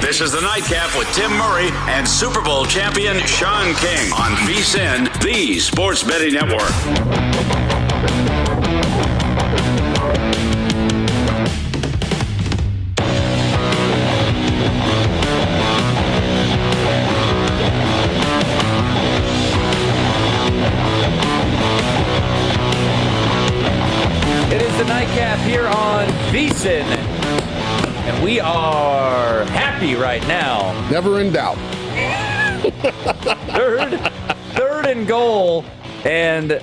This is the Nightcap with Tim Murray and Super Bowl champion Sean King on VSIN, the Sports Betting Network. It is the nightcap here on VSIN, and we are happy right now. Never in doubt. Third, third and goal, and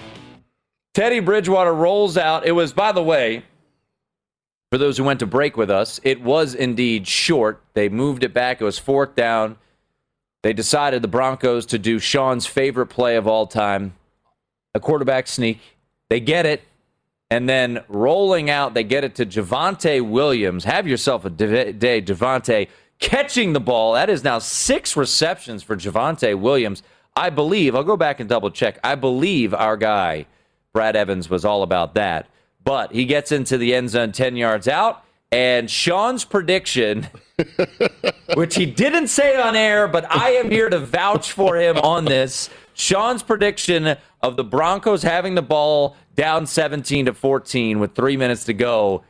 Teddy Bridgewater rolls out. It was, by the way, for those who went to break with us, it was indeed short. They moved it back. It was fourth down. They decided the Broncos to do Sean's favorite play of all time, a quarterback sneak. They get it. And then rolling out, they get it to Javonte Williams. Have yourself a day, Javonte catching the ball. That is now six receptions for Javonte Williams. I believe, I'll go back and double check. I believe our guy, Brad Evans, was all about that. But he gets into the end zone 10 yards out. And Sean's prediction, which he didn't say on air, but I am here to vouch for him on this. Sean's prediction of the Broncos having the ball down 17 to 14 with three minutes to go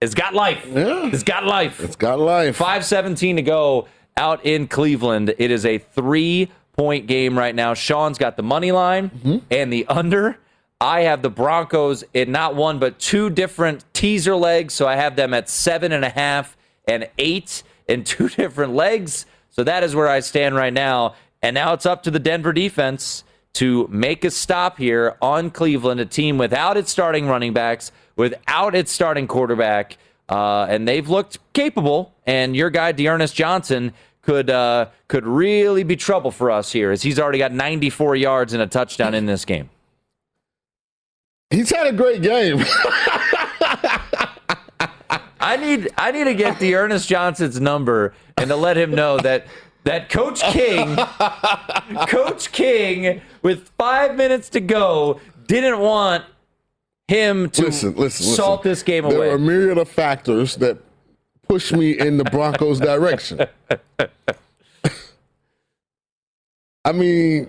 has got life. Yeah. It's got life. It's got life. 517 to go out in Cleveland. It is a three point game right now. Sean's got the money line Mm-hmm. and the under. I have the Broncos in not one, but two different teaser legs. So I have them at seven and a half and eight in two different legs. So that is where I stand right now. And now it's up to the Denver defense to make a stop here on Cleveland, a team without its starting running backs, without its starting quarterback. Uh, and they've looked capable. And your guy, D'Ernest Johnson, could uh, could really be trouble for us here, as he's already got 94 yards and a touchdown in this game. He's had a great game. I need I need to get the Ernest Johnson's number and to let him know that that Coach King, Coach King, with five minutes to go, didn't want him to listen, listen, salt listen. this game there away. There are a myriad of factors that push me in the Broncos' direction. I mean,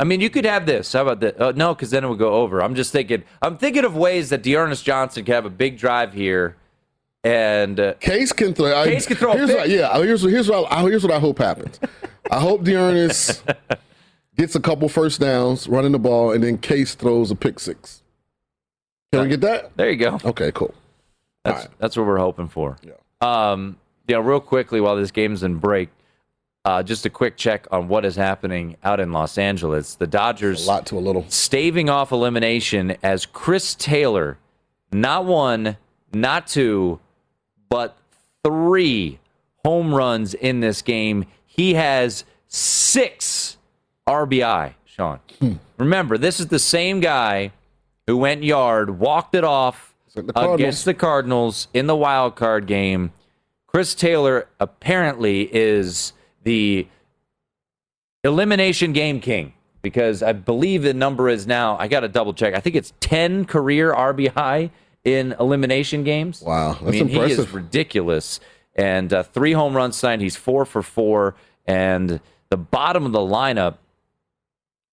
I mean, you could have this. How about that? Uh, no, because then it would go over. I'm just thinking. I'm thinking of ways that D'Ernest Johnson could have a big drive here, and uh, Case can throw. Case can throw a Here's pick. what, yeah, here's here's what I, here's what I hope happens. I hope D'Ernest gets a couple first downs running the ball, and then Case throws a pick six. Can we get that? there you go. Okay, cool. That's right. that's what we're hoping for. Yeah. Um, know, real quickly while this game's in break, uh, just a quick check on what is happening out in Los Angeles. The Dodgers A lot to a little. staving off elimination as Chris Taylor, not one, not two, but three home runs in this game. He has six RBI, Sean. Hmm. Remember, this is the same guy who went yard, walked it off the against the Cardinals in the wild card game. Chris Taylor apparently is the elimination game king because I believe the number is now, I got to double check. I think it's 10 career RBI in elimination games. Wow, I that's mean, he is ridiculous. And uh, three home runs signed. He's four for four. And the bottom of the lineup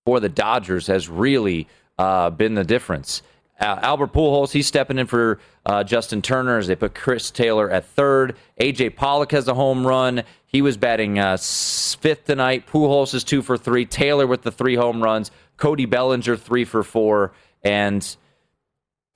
for the Dodgers has really uh, been the difference. Uh, Albert Pujols, he's stepping in for uh, Justin Turner as they put Chris Taylor at third. AJ Pollock has a home run. He was batting uh, fifth tonight. Pujols is two for three. Taylor with the three home runs. Cody Bellinger three for four. And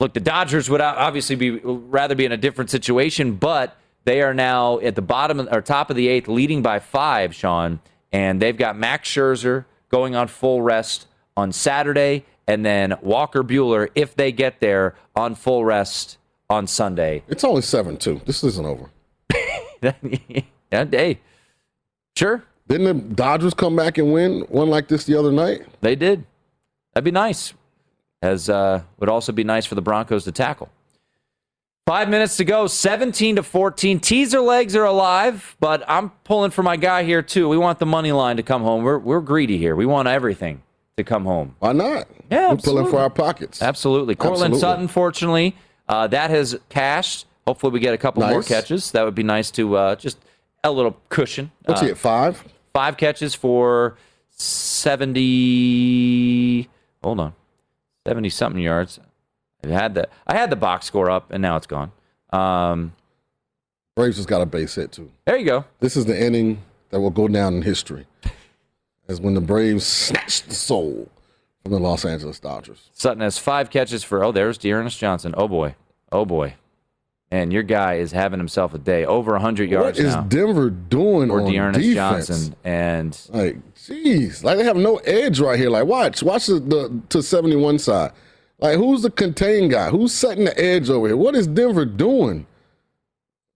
look, the Dodgers would obviously be rather be in a different situation, but they are now at the bottom or top of the eighth, leading by five, Sean. And they've got Max Scherzer going on full rest on Saturday, and then Walker Buehler, if they get there, on full rest on Sunday. It's only 7 2. This isn't over. yeah, hey, sure, Didn't the Dodgers come back and win one like this the other night? they did. That'd be nice. As uh, would also be nice for the Broncos to tackle. Five minutes to go, 17 to 14. Teaser legs are alive, but I'm pulling for my guy here too. We want the money line to come home. We're, we're greedy here. We want everything to come home. Why not? Yeah, We're pulling for our pockets. Absolutely. Courtland Sutton, fortunately, uh, that has cashed. Hopefully, we get a couple more catches. That would be nice to uh, just a little cushion. What's Uh, he at five? Five catches for 70. Hold on. 70 something yards. I had the I had the box score up and now it's gone. Um, Braves just got a base hit too. there you go. This is the inning that will go down in history as when the Braves snatched the soul from the Los Angeles Dodgers. Sutton has five catches for oh, there's D'Ernest Johnson. Oh boy. Oh boy. And your guy is having himself a day. Over 100 yards What is now Denver doing for on D'Ernest defense? Johnson. And Like, jeez, like they have no edge right here. Like, watch, watch the, the to seventy one side. Like, who's the contain guy? Who's setting the edge over here? What is Denver doing?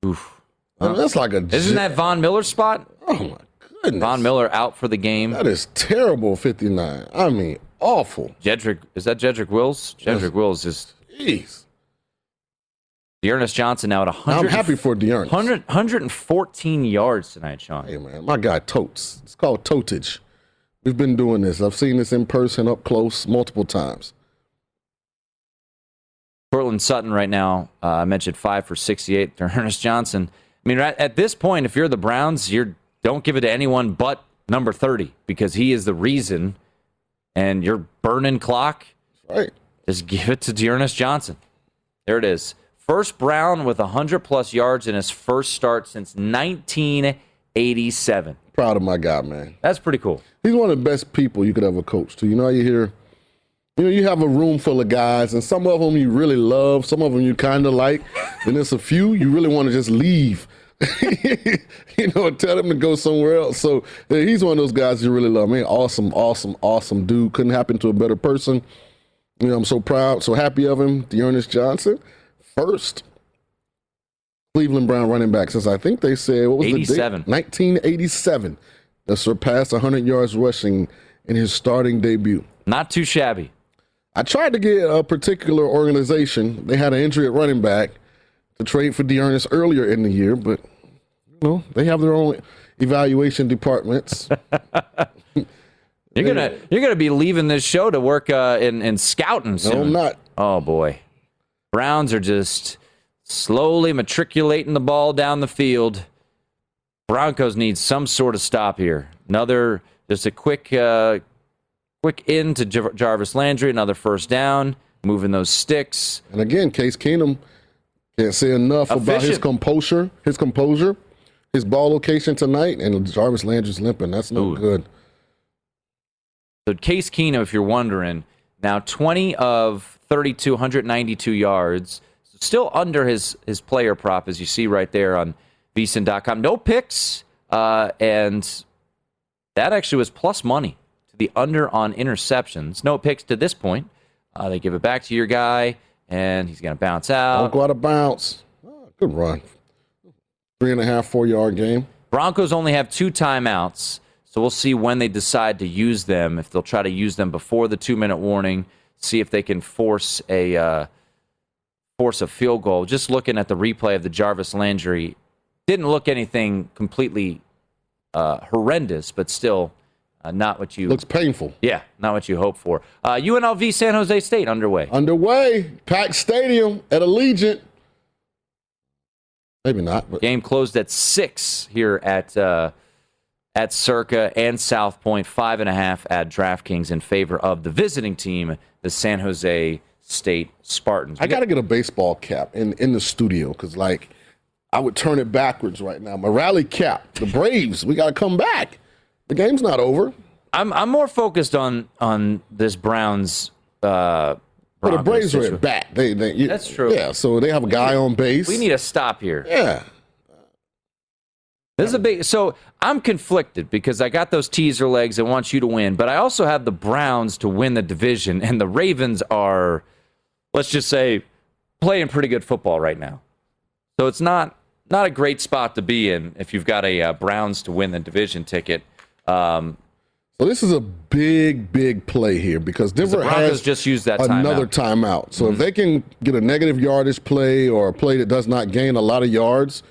oof. I mean, that's like a. Isn't that Von Miller's spot? Oh my goodness! Von Miller out for the game. That is terrible. Fifty nine. I mean, awful. Jedrick, is that Jedrick Wills? Jedrick Wills just Jeez. D'Ernest Johnson now at 100. I'm happy for D'Ernest. 100, 114 yards tonight, Sean. Hey man, my guy totes. It's called totage. We've been doing this. I've seen this in person, up close, multiple times. Courtland Sutton right now, uh, I mentioned five for 68. Ernest Johnson. I mean, right at this point, if you're the Browns, you don't give it to anyone but number 30 because he is the reason, and you're burning clock. Right. Just give it to D'Ernest Johnson. There it is. First Brown with 100 plus yards in his first start since 1987. Proud of my guy, man. That's pretty cool. He's one of the best people you could ever coach to. You know how you hear, you know, you have a room full of guys, and some of them you really love, some of them you kind of like, and there's a few you really want to just leave. you know, tell them to go somewhere else. So uh, he's one of those guys you really love. Man, awesome, awesome, awesome dude. Couldn't happen to a better person. You know, I'm so proud, so happy of him. D'Ernest Johnson, first Cleveland Brown running back since I think they said what was the 87. date? 1987. That surpassed 100 yards rushing in his starting debut. Not too shabby. I tried to get a particular organization. They had an injury at running back to trade for D'Ernest earlier in the year, but you know they have their own evaluation departments. You're gonna you're gonna be leaving this show to work uh, in in scouting soon. no, I'm not. Oh boy, Browns are just slowly matriculating the ball down the field. Broncos need some sort of stop here. Another just a quick uh, quick in to Jar- Jarvis Landry. Another first down. Moving those sticks. And again, Case Keenum can't say enough about his composure. His composure, his ball location tonight, and Jarvis Landry's limping. That's no Ooh. good. So Case Keenum, if you're wondering, now 20 of 32, 192 yards. Still under his his player prop, as you see right there on VSIN.com. No picks, uh, and that actually was plus money to the under on interceptions. No picks to this point. Uh, they give it back to your guy, and he's going to bounce out. Don't go out of bounds. Oh, good run. Three and a half, four yard game. Broncos only have two timeouts, so we'll see when they decide to use them. If they'll try to use them before the two minute warning, see if they can force a uh, force a field goal. Just looking at the replay of the Jarvis Landry, didn't look anything completely uh, horrendous, but still uh, not what you Looks painful. yeah, not what you hope for. Uh, UNLV San Jose State underway. Underway. Packed stadium at Allegiant. Maybe not, but Game closed at six here at uh, at Circa and South Point, five and a half at DraftKings in favor of the visiting team, the San Jose State Spartans. I got to get a baseball cap in, in the studio because, like, I would turn it backwards right now. My rally cap, the Braves, we got to come back. The game's not over. I'm I'm more focused on on this Browns. Uh, But the Braves are at bat. They, they, you- That's true. Yeah, so they have a guy on base. We need a stop here. Yeah. This is a big. So I'm conflicted because I got those teaser legs. I want you to win, but I also have the Browns to win the division, and the Ravens are, let's just say, playing pretty good football right now. So it's not not a great spot to be in if you've got a uh, Browns to win the division ticket. Um, So this is a big, big play here because Denver has just used that another timeout. So if they can get a negative yardage play or a play that does not gain a lot of yards,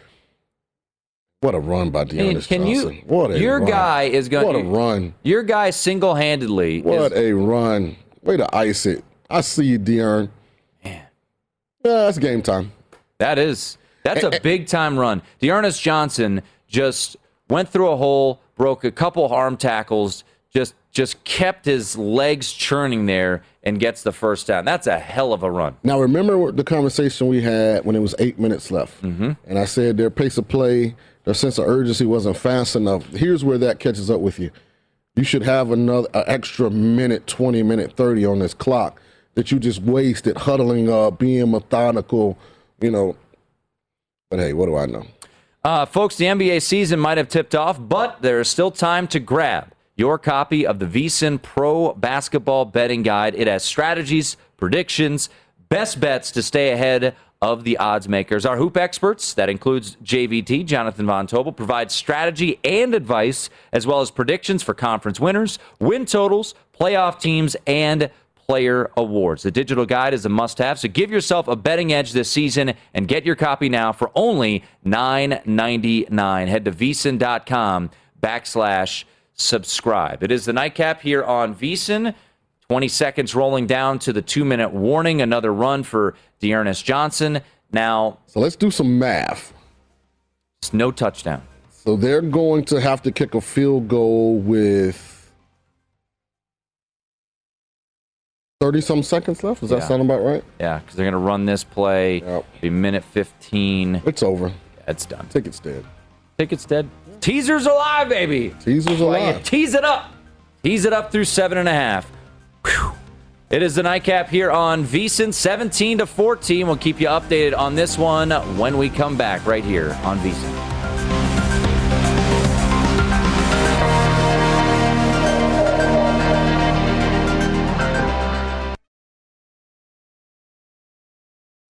what a run by and Deontay can you? What a your run. guy is going. What a run! Your guy single-handedly. What is, a run! Way to ice it. I see you, De'Aaron. Yeah, that's game time. That is that's Eh, a big time run. D'Ernest Johnson just went through a hole, broke a couple arm tackles, just just kept his legs churning there and gets the first down. That's a hell of a run. Now, remember the conversation we had when it was eight minutes left, mm-hmm. and I said their pace of play, their sense of urgency wasn't fast enough. Here's where that catches up with you. You should have another an extra minute, twenty minute, thirty on this clock that you just wasted huddling up, being methodical, you know. But hey, what do I know? Uh, folks, the NBA season might have tipped off, but there is still time to grab your copy of the VSIN Pro Basketball Betting Guide. It has strategies, predictions, best bets to stay ahead of the odds makers. Our hoop experts, that includes JVT, Jonathan Von Tobel, provide strategy and advice, as well as predictions for conference winners, win totals, playoff teams, and player awards. The digital guide is a must have, so give yourself a betting edge this season and get your copy now for only $9.99. Head to vsin.com backslash subscribe. It is the nightcap here on VSIN. 20 seconds rolling down to the two minute warning. Another run for D'Ernest Johnson. Now, So let's do some math. it's no touchdown. So they're going to have to kick a field goal with 30 some seconds left. Does that Yeah. sound about right? Yeah, because they're going to run this play. Yep. Be minute 15. It's over. It's done. Ticket's dead. Tickets dead. Teasers alive, baby. Teaser's you alive. Tease it up. Tease it up through seven and a half. Whew. It is the nightcap here on VSIN 17 to 14. We'll keep you updated on this one when we come back right here on VSIN.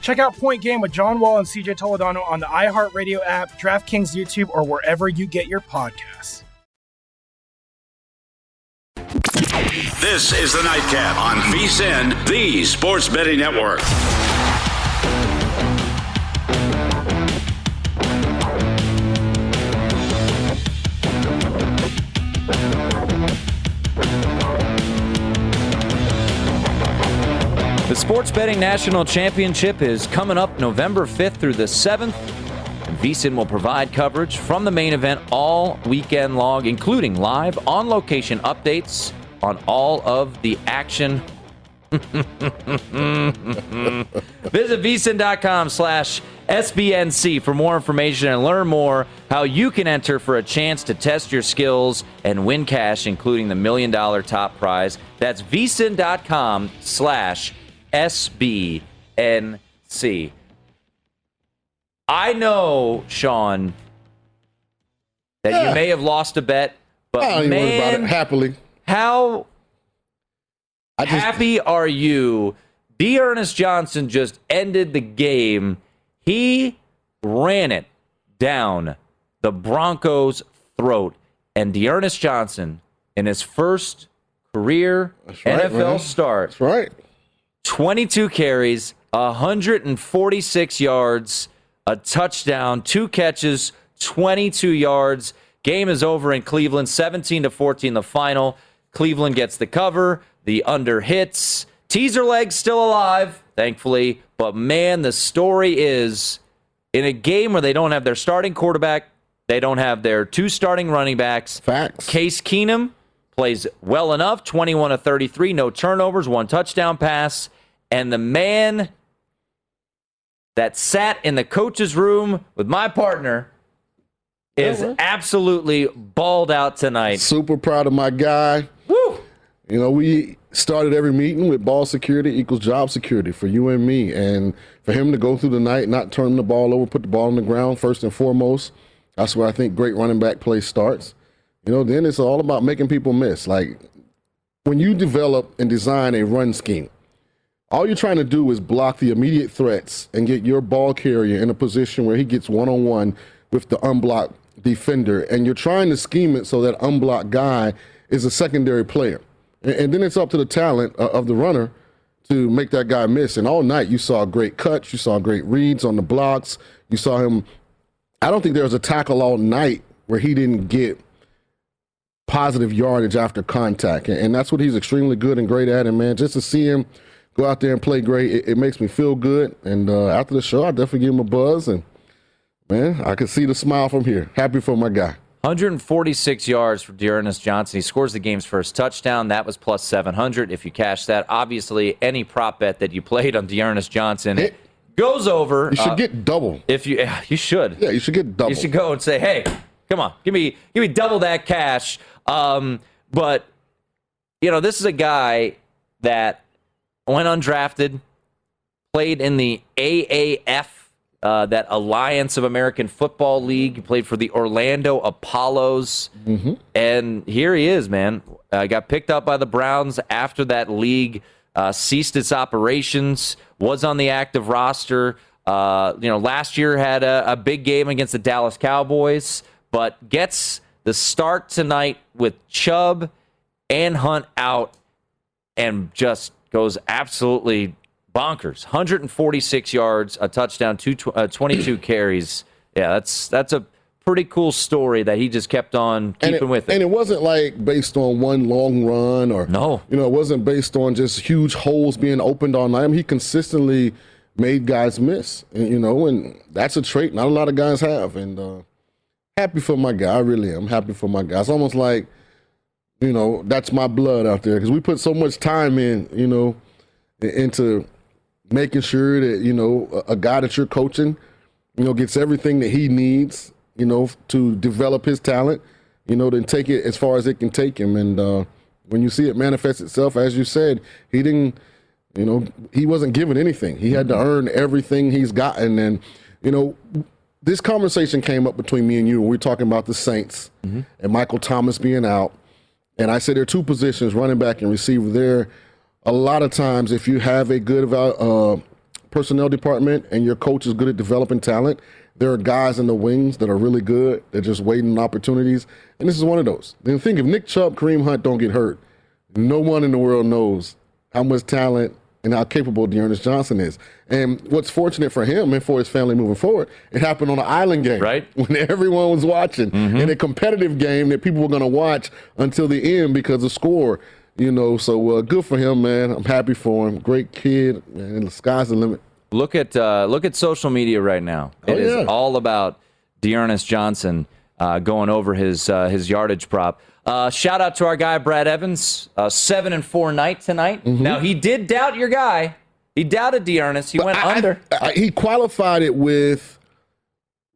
Check out Point Game with John Wall and CJ Toledano on the iHeartRadio app, DraftKings YouTube, or wherever you get your podcasts. This is the Nightcap on VSIN, the Sports Betting Network. Sports Betting National Championship is coming up November 5th through the 7th. And VSIN will provide coverage from the main event all weekend long, including live on location updates on all of the action. Visit vsin.com slash SBNC for more information and learn more how you can enter for a chance to test your skills and win cash, including the million dollar top prize. That's vsin.com slash SBNC. I know, Sean, that Yeah. you may have lost a bet, but I don't even worry about it. man, Happily. how just, happy are you? D'Ernest Johnson just ended the game. He ran it down the Broncos' throat. And D'Ernest Johnson, in his first career right, NFL man. start, That's right. 22 carries, 146 yards, a touchdown, two catches, 22 yards. Game is over in Cleveland, 17 to 14 the final. Cleveland gets the cover, the under hits. Teaser legs still alive, thankfully, but man, the story is in a game where they don't have their starting quarterback, they don't have their two starting running backs. Facts. Case Keenum plays well enough 21 to 33, no turnovers, one touchdown pass. And the man that sat in the coach's room with my partner is absolutely balled out tonight. Super proud of my guy. Woo! You know, we started every meeting with ball security equals job security for you and me. And for him to go through the night, not turn the ball over, put the ball on the ground first and foremost, that's where I think great running back play starts. You know, then it's all about making people miss. Like when you develop and design a run scheme, all you're trying to do is block the immediate threats and get your ball carrier in a position where he gets one on one with the unblocked defender. And you're trying to scheme it so that unblocked guy is a secondary player. And, and then it's up to the talent uh, of the runner to make that guy miss. And all night you saw great cuts, you saw great reads on the blocks, you saw him. I don't think there was a tackle all night where he didn't get positive yardage after contact. And, and that's what he's extremely good and great at. And man, just to see him go out there and play great, it, it makes me feel good. And uh, after the show, I definitely give him a buzz. And man, I can see the smile from here. Happy for my guy. 146 yards for D'Ernest Johnson. He scores the game's first touchdown. That was plus 700. If you cash that, obviously any prop bet that you played on D'Ernest Johnson It- goes over. You should Uh, get double. if you you should. Yeah, you should get double. You should go and say, "Hey, come on, give me give me double that cash." Um, but you know, this is a guy that went undrafted, played in the AAF uh, that Alliance of American Football League. He played for the Orlando Apollos. Mm-hmm. And here he is, man. Uh, got picked up by the Browns after that league uh, ceased its operations, was on the active roster. Uh, you know, last year had a, a big game against the Dallas Cowboys, but gets the start tonight with Chubb and Hunt out and just goes absolutely bonkers. 146 yards, a touchdown, two, uh, 22 carries. Yeah, that's that's a pretty cool story that he just kept on keeping it, with it. And it wasn't like based on one long run or no, you know, it wasn't based on just huge holes being opened on night. I mean, he consistently made guys miss, and, you know, and that's a trait not a lot of guys have. And uh, happy for my guy, I really am happy for my guy. It's almost like, you know, that's my blood out there because we put so much time in, you know, into making sure that you know a, guy that you're coaching, you know, gets everything that he needs you know, to develop his talent, you know, then take it as far as it can take him. And uh, when you see it manifest itself, as you said, he didn't, you know, he wasn't given anything. He had to earn everything he's gotten. And, you know, this conversation came up between me and you when we were talking about the Saints Mm-hmm. and Michael Thomas being out. And I said there are two positions, running back and receiver. There, a lot of times, if you have a good uh, personnel department and your coach is good at developing talent, there are guys in the wings that are really good. They're just waiting on opportunities. And this is one of those. Then think if Nick Chubb, Kareem Hunt don't get hurt, no one in the world knows how much talent and how capable D'Ernest Johnson is. And what's fortunate for him and for his family moving forward, it happened on an island game. Right. When everyone was watching. In a competitive game that people were going to watch until the end because of score. You know, so uh, good for him, man. I'm happy for him. Great kid, and the sky's the limit. Look at uh, look at social media right now. It Oh, is all about D'Ernest Johnson uh, going over his uh, his yardage prop. Uh, shout out to our guy Brad Evans, uh, seven and four night tonight. Mm-hmm. Now he did doubt your guy. He doubted D'Ernest. He went I- I- under. I- he qualified it with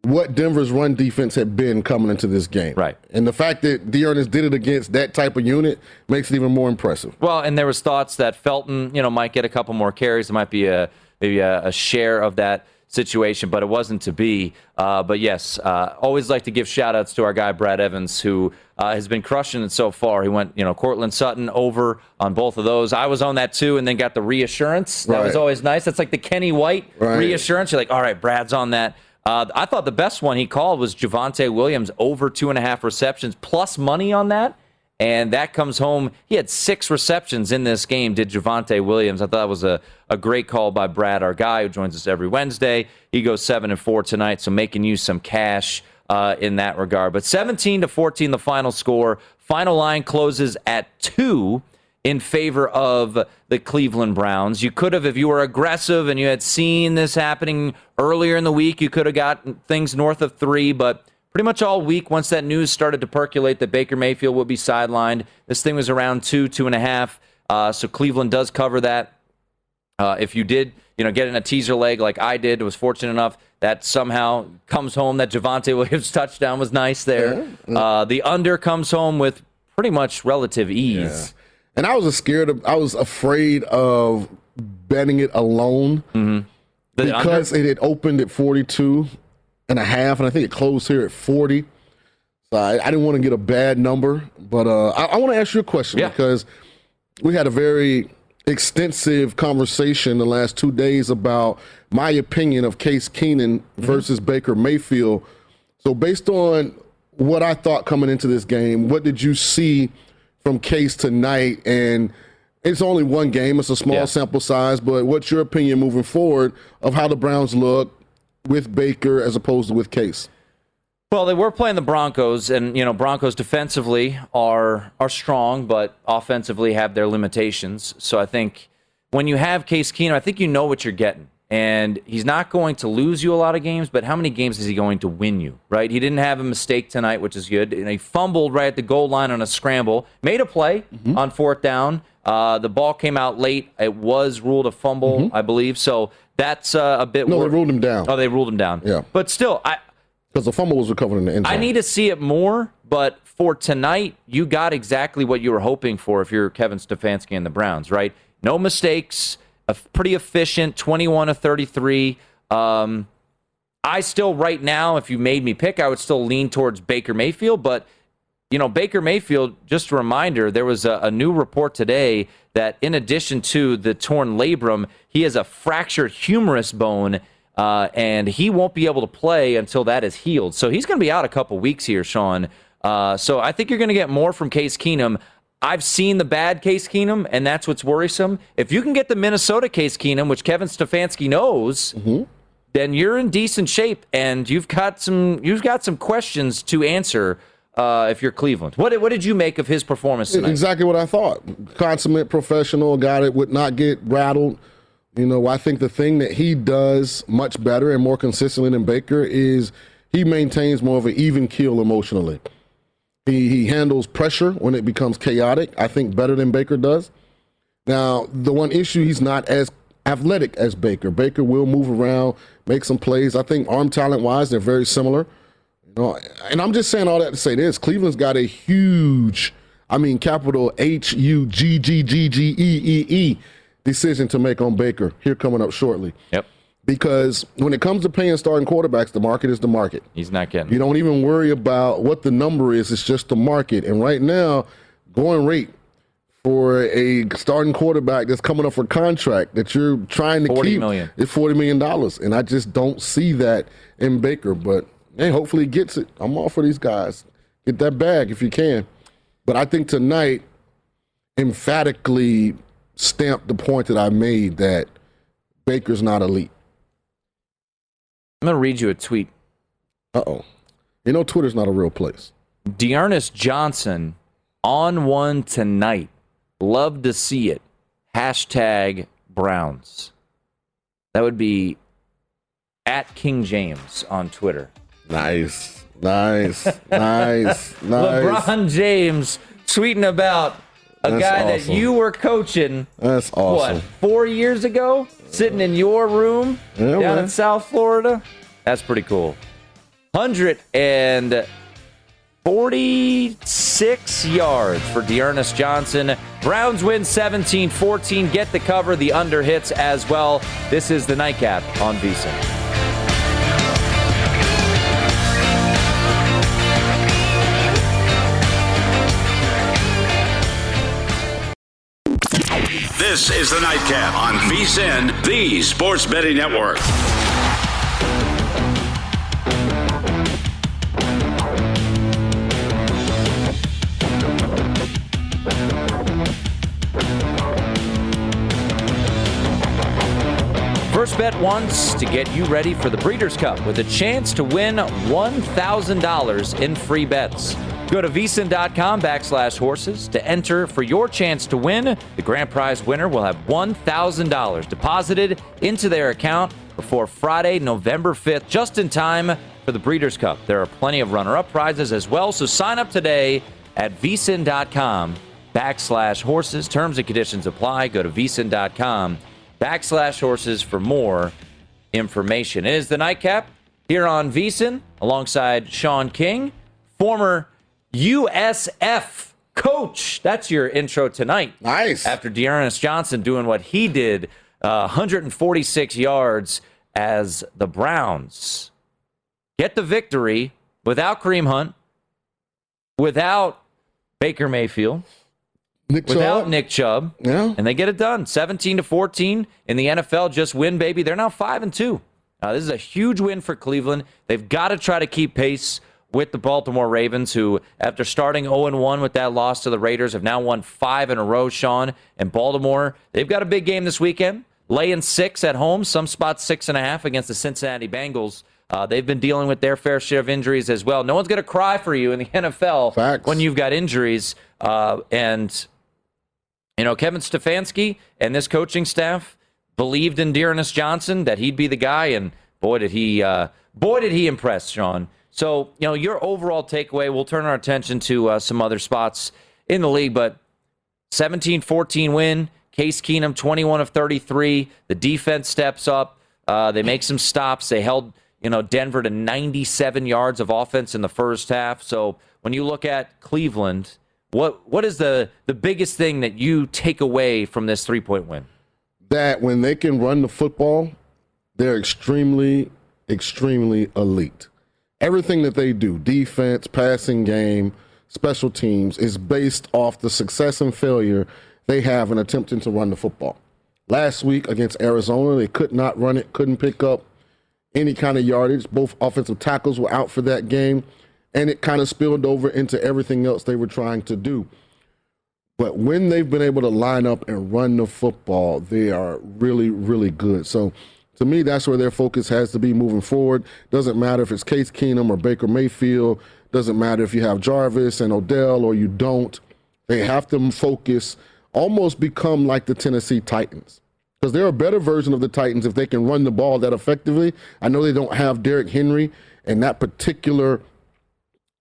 what Denver's run defense had been coming into this game. Right. And the fact that D'Ernest did it against that type of unit makes it even more impressive. Well, and there was thoughts that Felton, you know, might get a couple more carries. It might be a maybe a, a share of that situation, but it wasn't to be. Uh, but yes, uh, always like to give shout outs to our guy Brad Evans, who uh, has been crushing it so far. He went, you know, Courtland Sutton over on both of those. I was on that too, and then got the reassurance. That was always nice. That's like the Kenny White Right. reassurance. You're like, all right, Brad's on that. Uh, I thought the best one he called was Javonte Williams over two and a half receptions plus money on that. And that comes home. He had six receptions in this game, did Javonte Williams. I thought that was a, a great call by Brad, our guy who joins us every Wednesday. He goes seven and four tonight, so making you some cash uh, in that regard. But 17 to 14, the final score. Final line closes at two in favor of the Cleveland Browns. You could have, if you were aggressive and you had seen this happening earlier in the week, you could have gotten things north of three, but pretty much all week, once that news started to percolate that Baker Mayfield would be sidelined, this thing was around two, two and a half. Uh, so Cleveland does cover that. Uh, if you did, you know, get in a teaser leg like I did, was fortunate enough that somehow comes home that Javonte Williams touchdown was nice there. Uh, the under comes home with pretty much relative ease. And I was scared of, I was afraid of betting it alone The because it had opened at 42 and a half, and I think it closed here at 40. So I, I didn't want to get a bad number, but uh, I, I want to ask you a question Yeah. because we had a very extensive conversation the last two days about my opinion of Case Keenum versus Baker Mayfield. So, based on what I thought coming into this game, what did you see from Case tonight? And it's only one game, it's a small Yeah. sample size, but what's your opinion moving forward of how the Browns look with Baker as opposed to with Case? Well, they were playing the Broncos, and you know Broncos defensively are are strong, but offensively have their limitations. So I think when you have Case Keenum, I think you know what you're getting, and he's not going to lose you a lot of games. But how many games is he going to win you? Right? He didn't have a mistake tonight, which is good. And he fumbled right at the goal line on a scramble, made a play on fourth down. Uh, the ball came out late. It was ruled a fumble, I believe. So that's uh, a bit. No, wor- they ruled him down Oh, they ruled him down. Yeah. but still, I. because the fumble was recovered in the end zone. I need to see it more, but for tonight, you got exactly what you were hoping for if you're Kevin Stefanski and the Browns, right? No mistakes, a pretty efficient 21 to 33. Um, I still, right now, if you made me pick, I would still lean towards Baker Mayfield. But, you know, Baker Mayfield, just a reminder, there was a, a new report today that in addition to the torn labrum, he has a fractured humerus bone. Uh, and he won't be able to play until that is healed. So he's going to be out a couple weeks here, Sean. Uh, so I think you're going to get more from Case Keenum. I've seen the bad Case Keenum, and that's what's worrisome. If you can get the Minnesota Case Keenum, which Kevin Stefanski knows, Mm-hmm. then you're in decent shape, and you've got some you've got some questions to answer uh, if you're Cleveland. What what did you make of his performance tonight? Exactly what I thought. Consummate professional, guy that would not get rattled. You know, I think the thing that he does much better and more consistently than Baker is he maintains more of an even keel emotionally. He he handles pressure when it becomes chaotic. I think better than Baker does. Now, the one issue he's not as athletic as Baker. Baker will move around, make some plays. I think arm talent wise, they're very similar. You know, and I'm just saying all that to say this: Cleveland's got a huge, I mean, capital H U G G G G E E E decision to make on Baker here coming up shortly. Yep. Because when it comes to paying starting quarterbacks, the market is the market. He's not getting. You don't even worry about what the number is. It's just the market. And right now, going rate for a starting quarterback that's coming up for contract that you're trying to 40 keep million. is forty million dollars. And I just don't see that in Baker. But hey, hopefully he gets it. I'm all for these guys. Get that bag if you can. But I think tonight emphatically stamped the point that I made that Baker's not elite. I'm going to read you a tweet. Uh oh. You know, Twitter's not a real place. D'Ernest Johnson on one tonight. Love to see it. Hashtag Browns. That would be at King James on Twitter. Nice. Nice. nice. Nice. LeBron James tweeting about a That's guy that you were coaching That's awesome. what four years ago, sitting in your room Yeah, down man. in South Florida. That's pretty cool. Hundred and forty-six yards for D'Ernest Johnson. Browns win 17-14. Get the cover. The under hits as well. This is the nightcap on VSiN. This is the Nightcap on VSIN, the Sports Betting Network. First Bet wants to get you ready for the Breeders' Cup with a chance to win $1,000 in free bets. Go to vsin.com backslash horses to enter for your chance to win. The grand prize winner will have $1,000 deposited into their account before Friday, November 5th, just in time for the Breeders' Cup. There are plenty of runner up prizes as well, so sign up today at vsin.com backslash horses. Terms and conditions apply. Go to vsin.com backslash horses for more information. It is the nightcap here on VSIN alongside Sean King, former USF coach. That's your intro tonight. Nice. After D'Ernest Johnson doing what he did, uh, 146 yards as the Browns get the victory without Kareem Hunt, without Baker Mayfield, Nick without Chubb? Nick Chubb. Yeah. And they get it done. 17 to 14 in the NFL. Just win, baby. They're now 5 and 2. Uh, this is a huge win for Cleveland. They've got to try to keep pace with the Baltimore Ravens, who, after starting 0 1 with that loss to the Raiders, have now won five in a row, Sean. And Baltimore, they've got a big game this weekend. Laying six at home, some spots six and a half against the Cincinnati Bengals. Uh, they've been dealing with their fair share of injuries as well. No one's going to cry for you in the NFL Facts. when you've got injuries. Uh, and you know, Kevin Stefanski and this coaching staff believed in D'Ernest Johnson that he'd be the guy, and boy did he, uh, boy did he impress, Sean. So you know, your overall takeaway. We'll turn our attention to uh, some other spots in the league, but 17-14 win. Case Keenum 21 of 33. The defense steps up. Uh, they make some stops. They held you know Denver to 97 yards of offense in the first half. So when you look at Cleveland, what what is the the biggest thing that you take away from this 3-point win? that when they can run the football, they're extremely extremely elite. Everything that they do, defense, passing game, special teams, is based off the success and failure they have in attempting to run the football. Last week against Arizona, they could not run it, couldn't pick up any kind of yardage. Both offensive tackles were out for that game, and it kind of spilled over into everything else they were trying to do. But when they've been able to line up and run the football, they are really, really good. So to me, that's where their focus has to be moving forward. Doesn't matter if it's Case Keenum or Baker Mayfield. Doesn't matter if you have Jarvis and Odell or you don't. They have to focus, almost become like the Tennessee Titans. Because they're a better version of the Titans if they can run the ball that effectively. I know they don't have Derrick Henry and that particular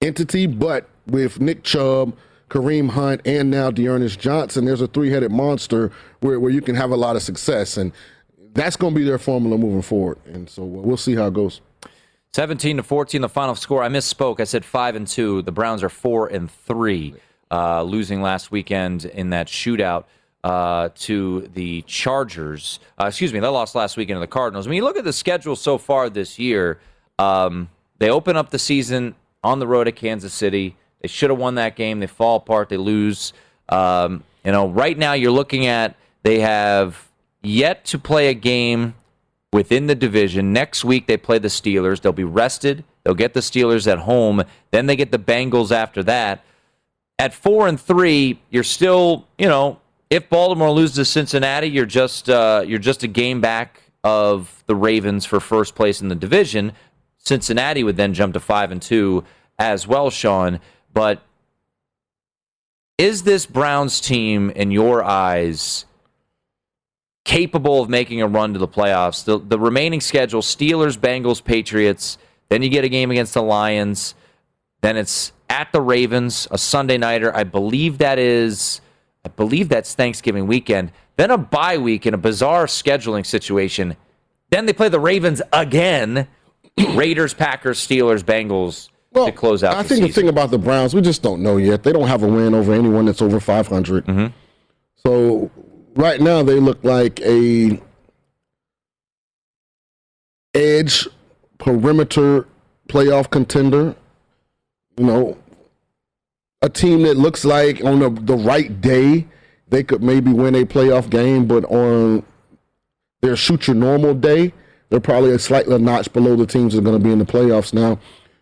entity, but with Nick Chubb, Kareem Hunt, and now D'Ernest Johnson, there's a three-headed monster where, where you can have a lot of success. And that's going to be their formula moving forward. And so we'll see how it goes. 17 to 14, the final score. I misspoke. I said five and two. The Browns are four and three, uh, losing last weekend in that shootout uh, to the Chargers. Uh, excuse me, they lost last weekend to the Cardinals. When you look at the schedule so far this year, um, they open up the season on the road at Kansas City. They should have won that game. They fall apart. They lose. Um, you know, right now you're looking at they have yet to play a game within the division. Next week they play the Steelers. They'll be rested. They'll get the Steelers at home. Then they get the Bengals after that. At four and three, you're still, you know, if Baltimore loses to Cincinnati, you're just uh, you're just a game back of the Ravens for first place in the division. Cincinnati would then jump to five and two as well, Sean. But is this Browns team, in your eyes, capable of making a run to the playoffs? The, the remaining schedule Steelers, Bengals, Patriots. Then you get a game against the Lions. Then it's at the Ravens, a Sunday nighter. I believe that is, I believe that's Thanksgiving weekend. Then a bye week in a bizarre scheduling situation. Then they play the Ravens again. Raiders, Packers, Steelers, Bengals well, to close out. I the think season. the thing about the Browns, we just don't know yet. They don't have a win over anyone that's over 500. Mm-hmm. So right now they look like a edge perimeter playoff contender. You know, a team that looks like on the, the right day they could maybe win a playoff game, but on their shoot your normal day, they're probably a slightly notch below the teams that are going to be in the playoffs now.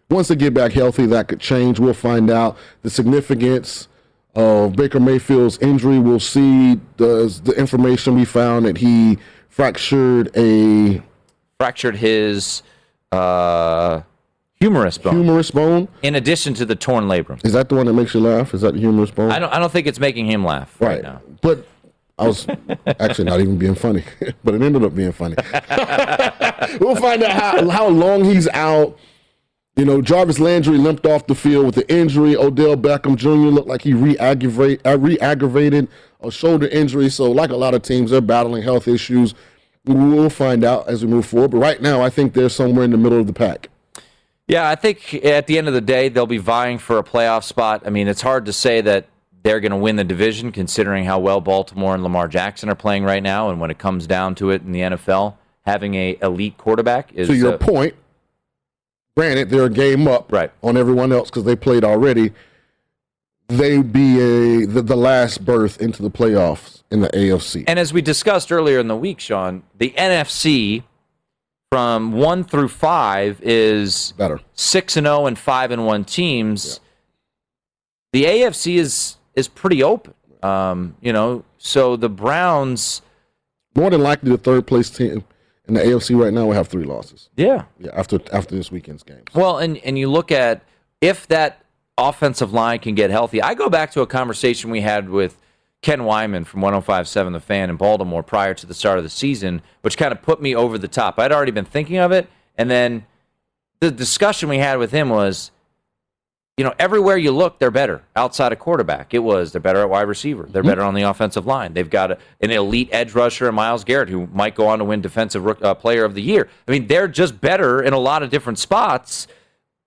Once they get back healthy, that could change. We'll find out the significance of Baker Mayfield's injury. We'll see the, the information we found that he fractured a fractured his uh, humerus bone. Humerus bone. In addition to the torn labrum. Is that the one that makes you laugh? Is that the humerus bone? I don't. I don't think it's making him laugh right, right now. But I was actually not even being funny, but it ended up being funny. we'll find out how, how long he's out. You know, Jarvis Landry limped off the field with the injury. Odell Beckham Jr. looked like he re-aggravate, uh, re-aggravated a shoulder injury. So, like a lot of teams, they're battling health issues. We'll find out as we move forward. But right now, I think they're somewhere in the middle of the pack. Yeah, I think at the end of the day, they'll be vying for a playoff spot. I mean, it's hard to say that they're going to win the division considering how well Baltimore and Lamar Jackson are playing right now. And when it comes down to it in the NFL, having a elite quarterback is. To your uh, point, granted, they're a game up right. on everyone else because they played already. They'd be a the, the last berth into the playoffs in the AFC. And as we discussed earlier in the week, Sean, the NFC from one through five is better six and zero oh and five and one teams. Yeah. The AFC is is pretty open. Um, you know, so the Browns more than likely the third place team in the AFC right now we have three losses. Yeah. Yeah, after after this weekend's games. Well, and and you look at if that offensive line can get healthy. I go back to a conversation we had with Ken Wyman from 1057 The Fan in Baltimore prior to the start of the season, which kind of put me over the top. I'd already been thinking of it, and then the discussion we had with him was you know, everywhere you look, they're better outside of quarterback. It was they're better at wide receiver. They're mm-hmm. better on the offensive line. They've got a, an elite edge rusher and Myles Garrett, who might go on to win Defensive uh, Player of the Year. I mean, they're just better in a lot of different spots.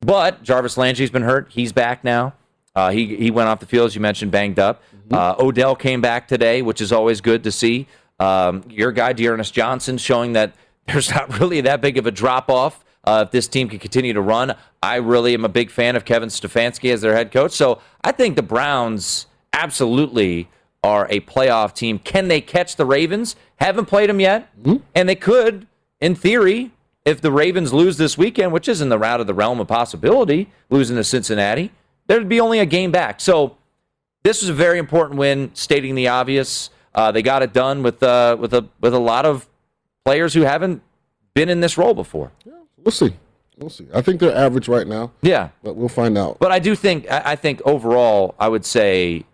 But Jarvis Landry's been hurt. He's back now. Uh, he he went off the field as you mentioned, banged up. Mm-hmm. Uh, Odell came back today, which is always good to see. Um, your guy D'Ernest Johnson showing that there's not really that big of a drop off uh, if this team can continue to run. I really am a big fan of Kevin Stefanski as their head coach. So I think the Browns absolutely are a playoff team. Can they catch the Ravens? Haven't played them yet, and they could, in theory, if the Ravens lose this weekend, which isn't the route of the realm of possibility, losing to Cincinnati, there'd be only a game back. So this was a very important win, stating the obvious. Uh, they got it done with uh, with a with a lot of players who haven't been in this role before. We'll see. We'll see. I think they're average right now, Yeah, but we'll find out. but I do think I, think overall, I would say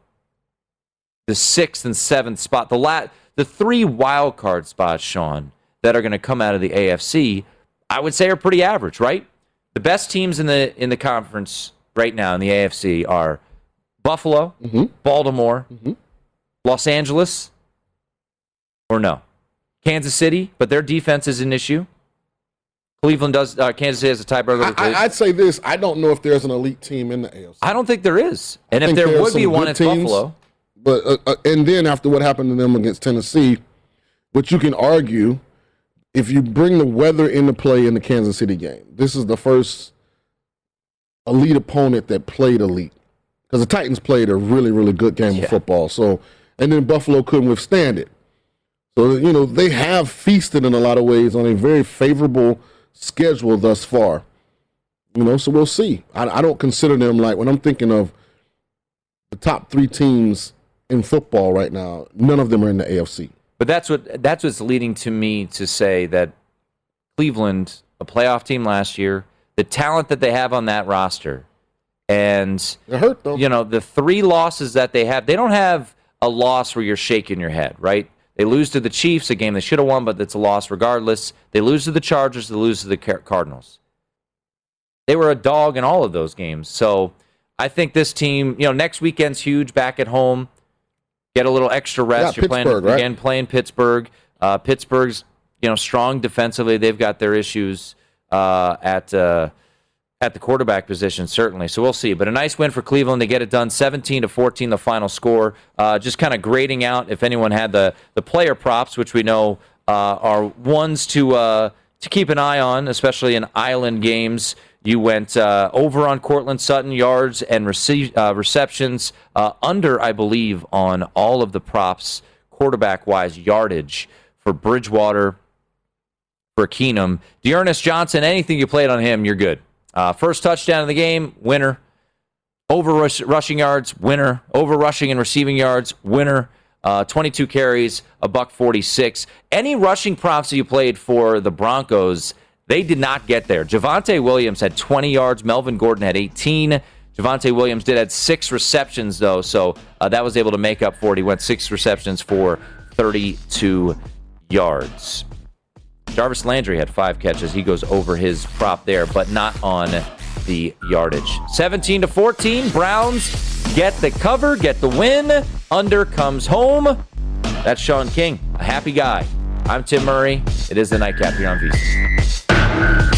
the sixth and seventh spot, the lat, the three wild card spots, Sean, that are going to come out of the AFC, I would say are pretty average, right? The best teams in the in the conference right now in the AFC are Buffalo, mm-hmm. Baltimore, mm-hmm. Los Angeles, or no, Kansas City, but their defense is an issue. Cleveland does. Uh, Kansas City has a tiebreaker. I, I'd say this: I don't know if there's an elite team in the AFC. I don't think there is. And I if think there would be one, it's teams, Buffalo. But uh, uh, and then after what happened to them against Tennessee, but you can argue if you bring the weather into play in the Kansas City game, this is the first elite opponent that played elite because the Titans played a really really good game Yeah. of football. So and then Buffalo couldn't withstand it. So you know they have feasted in a lot of ways on a very favorable schedule thus far. You know, so we'll see. I, I don't consider them like when I'm thinking of the top three teams in football right now. None of them are in the AFC. But that's what that's what's leading to me to say that Cleveland, a playoff team last year, the talent that they have on that roster, and It hurt you know the three losses that they have, they don't have a loss where you're shaking your head, right? They lose to the Chiefs, a game they should have won, but it's a loss regardless. They lose to the Chargers, they lose to the Cardinals. They were a dog in all of those games. So I think this team, you know, next weekend's huge back at home. Get a little extra rest. Yeah, You're playing right? again, playing Pittsburgh. Uh, Pittsburgh's, you know, strong defensively. They've got their issues uh, at uh, at the quarterback position, certainly. So we'll see. But a nice win for Cleveland. They get it done, 17 to 14, the final score. Uh, just kind of grading out if anyone had the the player props, which we know uh, are ones to uh, to keep an eye on, especially in island games. You went uh, over on Courtland Sutton yards and uh, receptions, uh, under, I believe, on all of the props, quarterback wise, yardage for Bridgewater, for Keenum. D'Ernest Johnson, anything you played on him, you're good. Uh, first touchdown of the game, winner. Over rush, rushing yards, winner. Over rushing and receiving yards, winner. Uh, 22 carries, a buck 46. Any rushing props that you played for the Broncos, they did not get there. Javonte Williams had 20 yards. Melvin Gordon had 18. Javonte Williams did had six receptions though, so uh, that was able to make up for it. He went six receptions for 32 yards. Jarvis Landry had five catches. He goes over his prop there, but not on the yardage. 17 to 14. Browns get the cover, get the win. Under comes home. That's Sean King, a happy guy. I'm Tim Murray. It is the nightcap here on VSiN.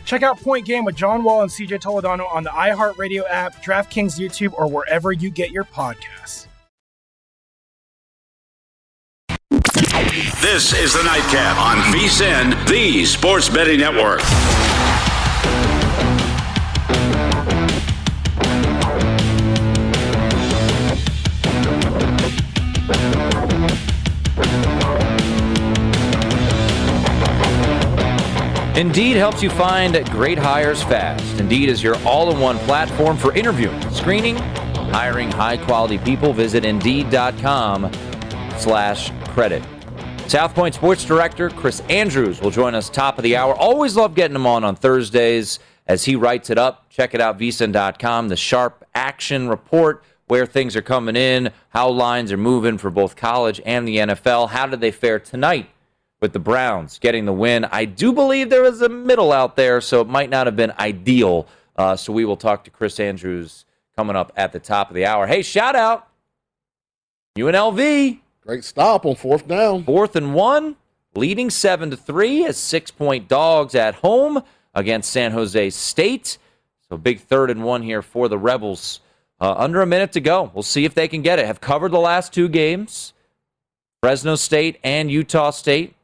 Check out Point Game with John Wall and CJ Toledano on the iHeartRadio app, DraftKings YouTube, or wherever you get your podcasts. This is the Nightcap on VSIN, the Sports Betting Network. Indeed helps you find great hires fast. Indeed is your all-in-one platform for interviewing, screening, hiring high-quality people. Visit Indeed.com slash credit. South Point Sports Director Chris Andrews will join us top of the hour. Always love getting him on on Thursdays as he writes it up. Check it out, vsin.com, the sharp action report, where things are coming in, how lines are moving for both college and the NFL. How did they fare tonight with the Browns getting the win? I do believe there was a middle out there, so it might not have been ideal. Uh, so we will talk to Chris Andrews coming up at the top of the hour. Hey, shout out UNLV. Great stop on fourth down. Fourth and one, leading seven to three as six point dogs at home against San Jose State. So big third and one here for the Rebels. Uh, under a minute to go. We'll see if they can get it. Have covered the last two games Fresno State and Utah State.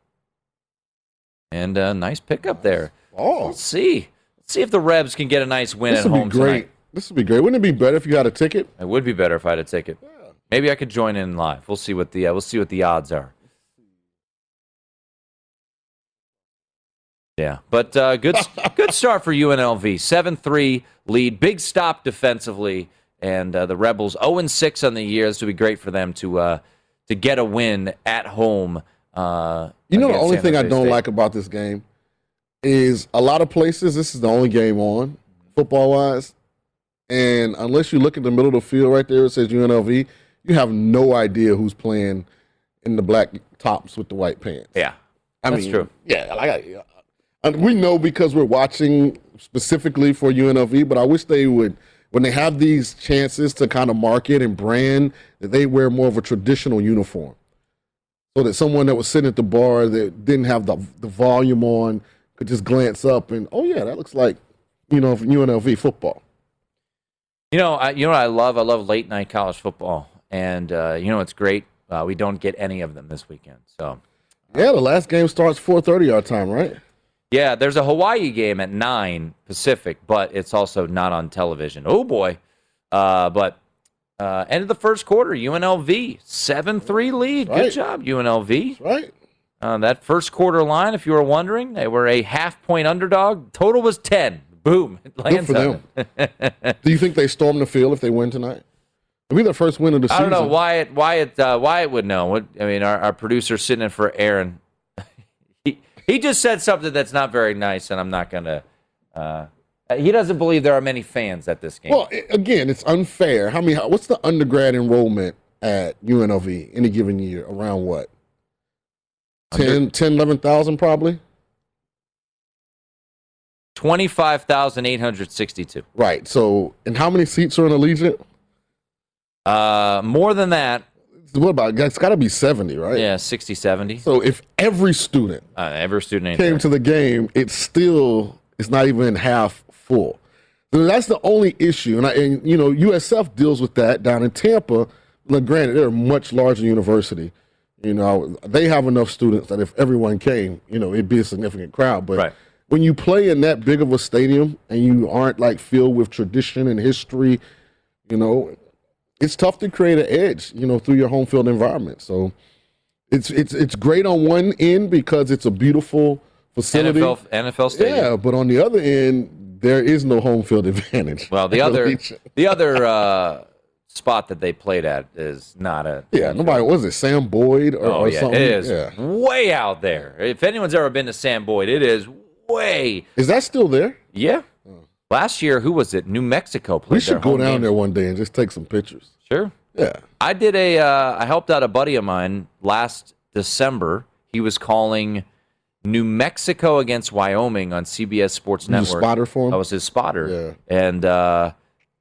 And a nice pickup there. Oh, Let's see. Let's see if the Rebs can get a nice win this at would home be great. tonight. This would be great. Wouldn't it be better if you had a ticket? It would be better if I had a ticket. Maybe I could join in live. We'll see what the uh, we'll see what the odds are. Yeah, but uh, good good start for UNLV. Seven three lead, big stop defensively, and uh, the Rebels zero and six on the year. This would be great for them to uh, to get a win at home. Uh, You know, the only thing I don't State. like about this game is a lot of places. This is the only game on football wise, and unless you look at the middle of the field right there, it says UNLV. You have no idea who's playing in the black tops with the white pants. Yeah, I that's mean, true. Yeah, like I, and we know because we're watching specifically for UNLV. But I wish they would, when they have these chances to kind of market and brand, that they wear more of a traditional uniform, so that someone that was sitting at the bar that didn't have the the volume on could just glance up and, oh yeah, that looks like, you know, UNLV football. You know, I, you know what I love? I love late night college football, and uh, you know it's great. Uh, we don't get any of them this weekend, so Yeah, the last game starts 4:30 our time, right? Yeah, there's a Hawaii game at nine Pacific, but it's also not on television. Oh boy! Uh, but uh, end of the first quarter, UNLV seven three lead. Good job, UNLV. right. Uh, that first quarter line, if you were wondering, they were a half point underdog. Total was ten. Boom! It Good for them. Do you think they storm the field if they win tonight? It'll be their first win of the I season. I don't know Wyatt. Wyatt. Uh, Wyatt would know. What I mean, our, our producer sitting in for Aaron. he he just said something that's not very nice, and I'm not gonna. Uh, he doesn't believe there are many fans at this game. Well, again, it's unfair. How many? What's the undergrad enrollment at UNLV any given year? Around what? 10, 10 11,000 probably. Twenty-five thousand eight hundred sixty-two. Right. So, and how many seats are in Allegiant? Uh, more than that. What about? It's got to be seventy, right? Yeah, 60, 70. So, if every student Uh, every student came there. to the game, it's still it's not even half full. So that's the only issue, and, I, and you know USF deals with that down in Tampa. Now, granted, they're a much larger university. You know, they have enough students that if everyone came, you know, it'd be a significant crowd. But when you play in that big of a stadium and you aren't like filled with tradition and history, you know, it's tough to create an edge, you know, through your home field environment. So it's it's it's great on one end because it's a beautiful facility. NFL, NFL stadium. Yeah, but on the other end, there is no home field advantage. Well, the other the other uh, spot that they played at is not a yeah, nobody was it Sam Boyd or, Oh or yeah, something? it is Yeah. way out there. If anyone's ever been to Sam Boyd, it is way. Is that still there? Yeah. Last year, who was it? New Mexico played We should go down game. there one day and just take some pictures. Sure. Yeah. I did a. Uh, I helped out a buddy of mine last December. He was calling New Mexico against Wyoming on CBS Sports Network. spotter for him? I was his spotter. Yeah. And uh,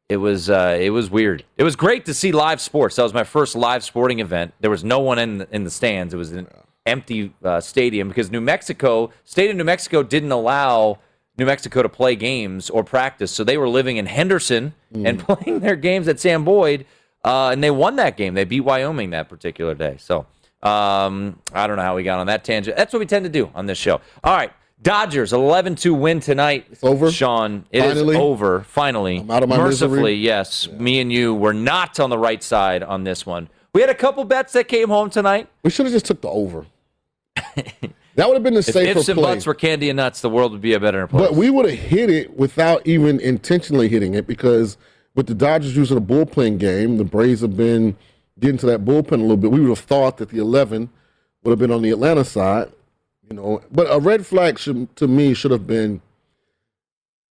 it was uh, it was weird. It was great to see live sports. That was my first live sporting event. There was no one in the, in the stands. It was an empty uh, stadium because New Mexico, state of New Mexico, didn't allow New Mexico to play games or practice. So they were living in Henderson and playing their games at Sam Boyd, uh, and they won that game. They beat Wyoming that particular day. So um, I don't know how we got on that tangent. That's what we tend to do on this show. All right. Dodgers 11-2 win tonight. It's over. Sean, it is Finally? over. Finally. out of my Mercifully, misery? yes. Me and you were not on the right side on this one. We had a couple bets that came home tonight. We should have just took the over. that would have been the If safer ifs and play. buts were candy and nuts, the world would be a better place. But we would have hit it without even intentionally hitting it because with the Dodgers using a bullpen game, the Braves have been getting into that bullpen a little bit. We would have thought that the 11 would have been on the Atlanta side, you know. But a red flag should, to me should have been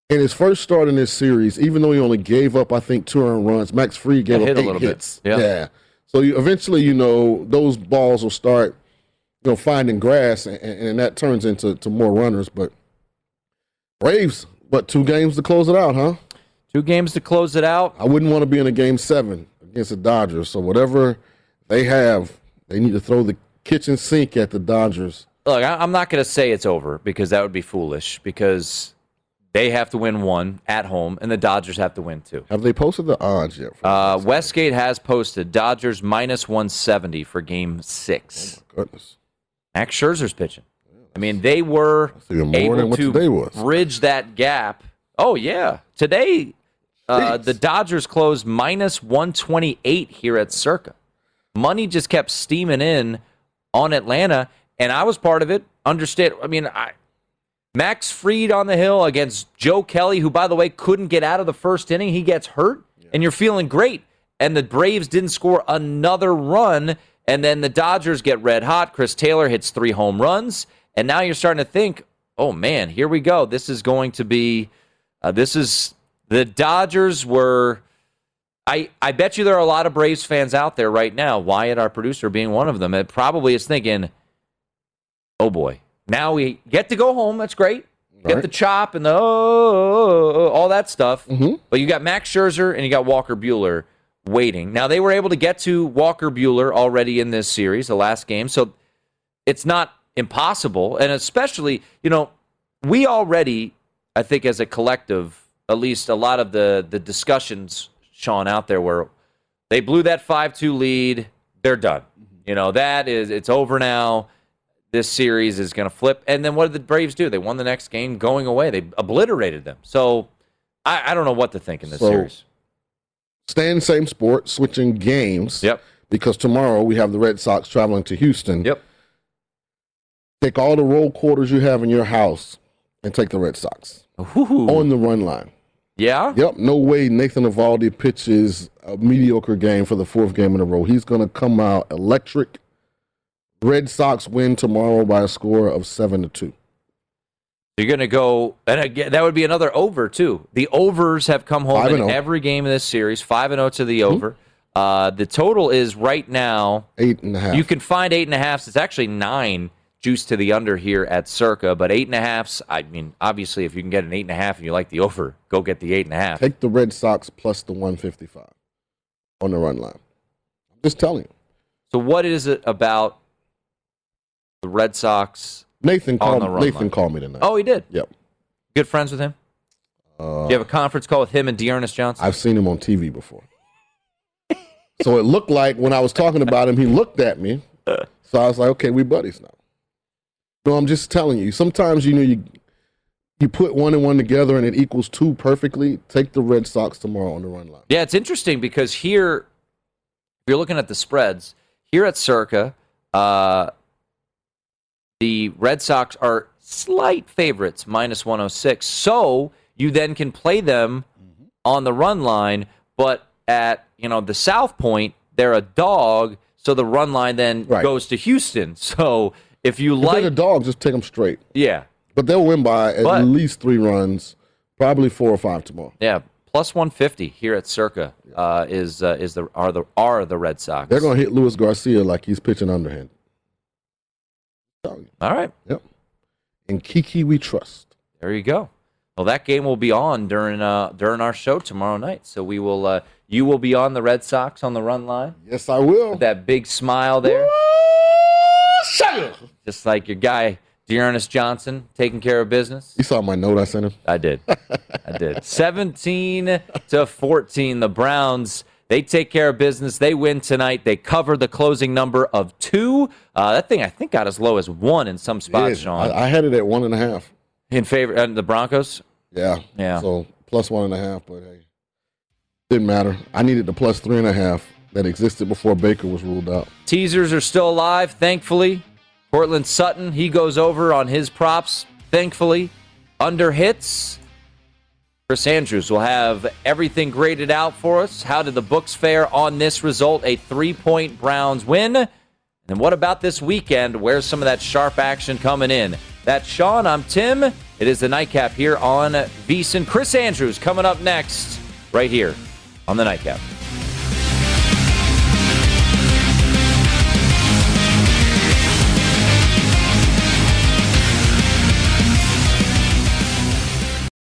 in his first start in this series. Even though he only gave up, I think, two earned runs. Max Fried gave Yeah, up hit a eight bit. hits. Yeah. yeah. So you, eventually, you know, those balls will start, you know, finding grass, and, and that turns into to more runners. But Braves, but two games to close it out, huh? Two games to close it out. I wouldn't want to be in a game seven against the Dodgers. So whatever they have, they need to throw the kitchen sink at the Dodgers. Look, I- I'm not going to say it's over because that would be foolish because they have to win one at home and the Dodgers have to win two. Have they posted the odds yet? Uh, Westgate has posted Dodgers minus 170 for game six. Goodness. Max Scherzer's pitching. I mean, they were more able than what to bridge that gap. Oh, yeah. Today, uh, the Dodgers closed minus 128 here at Circa. Money just kept steaming in on Atlanta, and I was part of it. Understand? I mean, I, Max Fried on the hill against Joe Kelly, who, by the way, couldn't get out of the first inning. He gets hurt, and you're feeling great. And the Braves didn't score another run, and then the Dodgers get red hot. Chris Taylor hits three home runs, and now you're starting to think, oh man, here we go. This is going to be, uh, this is the Dodgers were. I, I bet you there are a lot of Braves fans out there right now, Wyatt, our producer, being one of them, it probably is thinking, oh boy, now we get to go home. That's great. Get the chop and the oh, oh, oh, all that stuff. Mm-hmm. But you got Max Scherzer and you got Walker Buehler waiting. Now they were able to get to Walker Buehler already in this series, the last game. So it's not impossible. And especially, you know, we already, I think, as a collective, at least a lot of the the discussions, Sean, out there where they blew that five two lead, they're done. Mm-hmm. You know, that is it's over now. This series is going to flip. And then what did the Braves do? They won the next game going away. They obliterated them. So I, I don't know what to think in this So- series. Stay in the same sport, switching games. Yep. Because tomorrow we have the Red Sox traveling to Houston. Yep. Take all the roll quarters you have in your house and take the Red Sox on the run line. Yeah. Yep. No way Nathan Eovaldi pitches a mediocre game for the fourth game in a row. He's going to come out electric. Red Sox win tomorrow by a score of seven to two. You're going to go, and again, that would be another over too. The overs have come home in and oh. every game of this series, five and zero to the over. Uh, the total is right now eight and a half. You can find eight and a half. It's actually nine juice to the under here at Circa, but eight and a halfs. I mean, obviously, if you can get an eight and a half and you like the over, go get the eight and a half. Take the Red Sox plus the 155 on the run line. I'm just telling you. So, what is it about the Red Sox? Nathan called, Nathan line? called me tonight. Oh, he did. Yep. Good friends with him. Uh, Do you have a conference call with him and D'Ernest Johnson? I've seen him on TV before. so it looked like when I was talking about him, he looked at me. So I was like, okay, we buddies now. No, I'm just telling you. Sometimes you know you you put one and one together and it equals two perfectly. Take the Red Sox tomorrow on the run line. Yeah, it's interesting because here, if you're looking at the spreads, here at Circa, uh, the Red Sox are slight favorites, minus 106. So you then can play them on the run line, but at you know the South Point, they're a dog, so the run line then Right. goes to Houston. So if you If like, the dog, just take them straight. yeah, But they'll win by at But- least three runs, probably four or five tomorrow. yeah, plus 150 here at Circa uh, is uh, is the are the are the Red Sox. They're going to hit Luis Garcia like he's pitching underhand. All right. Yep. And Kiki, we trust. There you go. Well, that game will be on during uh, during our show tomorrow night. So we will uh, you will be on the Red Sox on the run line. Yes, I will. With that big smile there. Just like your guy D'Ernest Johnson taking care of business. You saw my note I sent him. I did. I did. 17 to 14 the Browns they take care of business. They win tonight. They cover the closing number of two. Uh, that thing I think got as low as one in some spots, Yeah, Sean. I, I had it at one and a half. in favor uh, the Broncos. Yeah. Yeah. So plus one and a half, but hey, didn't matter. I needed the plus three and a half that existed before Baker was ruled out. Teasers are still alive, thankfully. Courtland Sutton, he goes over on his props, thankfully. Under hits, Chris Andrews will have everything graded out for us. How did the books fare on this result? A three point Browns win. And what about this weekend? Where's some of that sharp action coming in? That's Sean. I'm Tim. It is the nightcap here on VSiN. Chris Andrews coming up next, right here on the nightcap.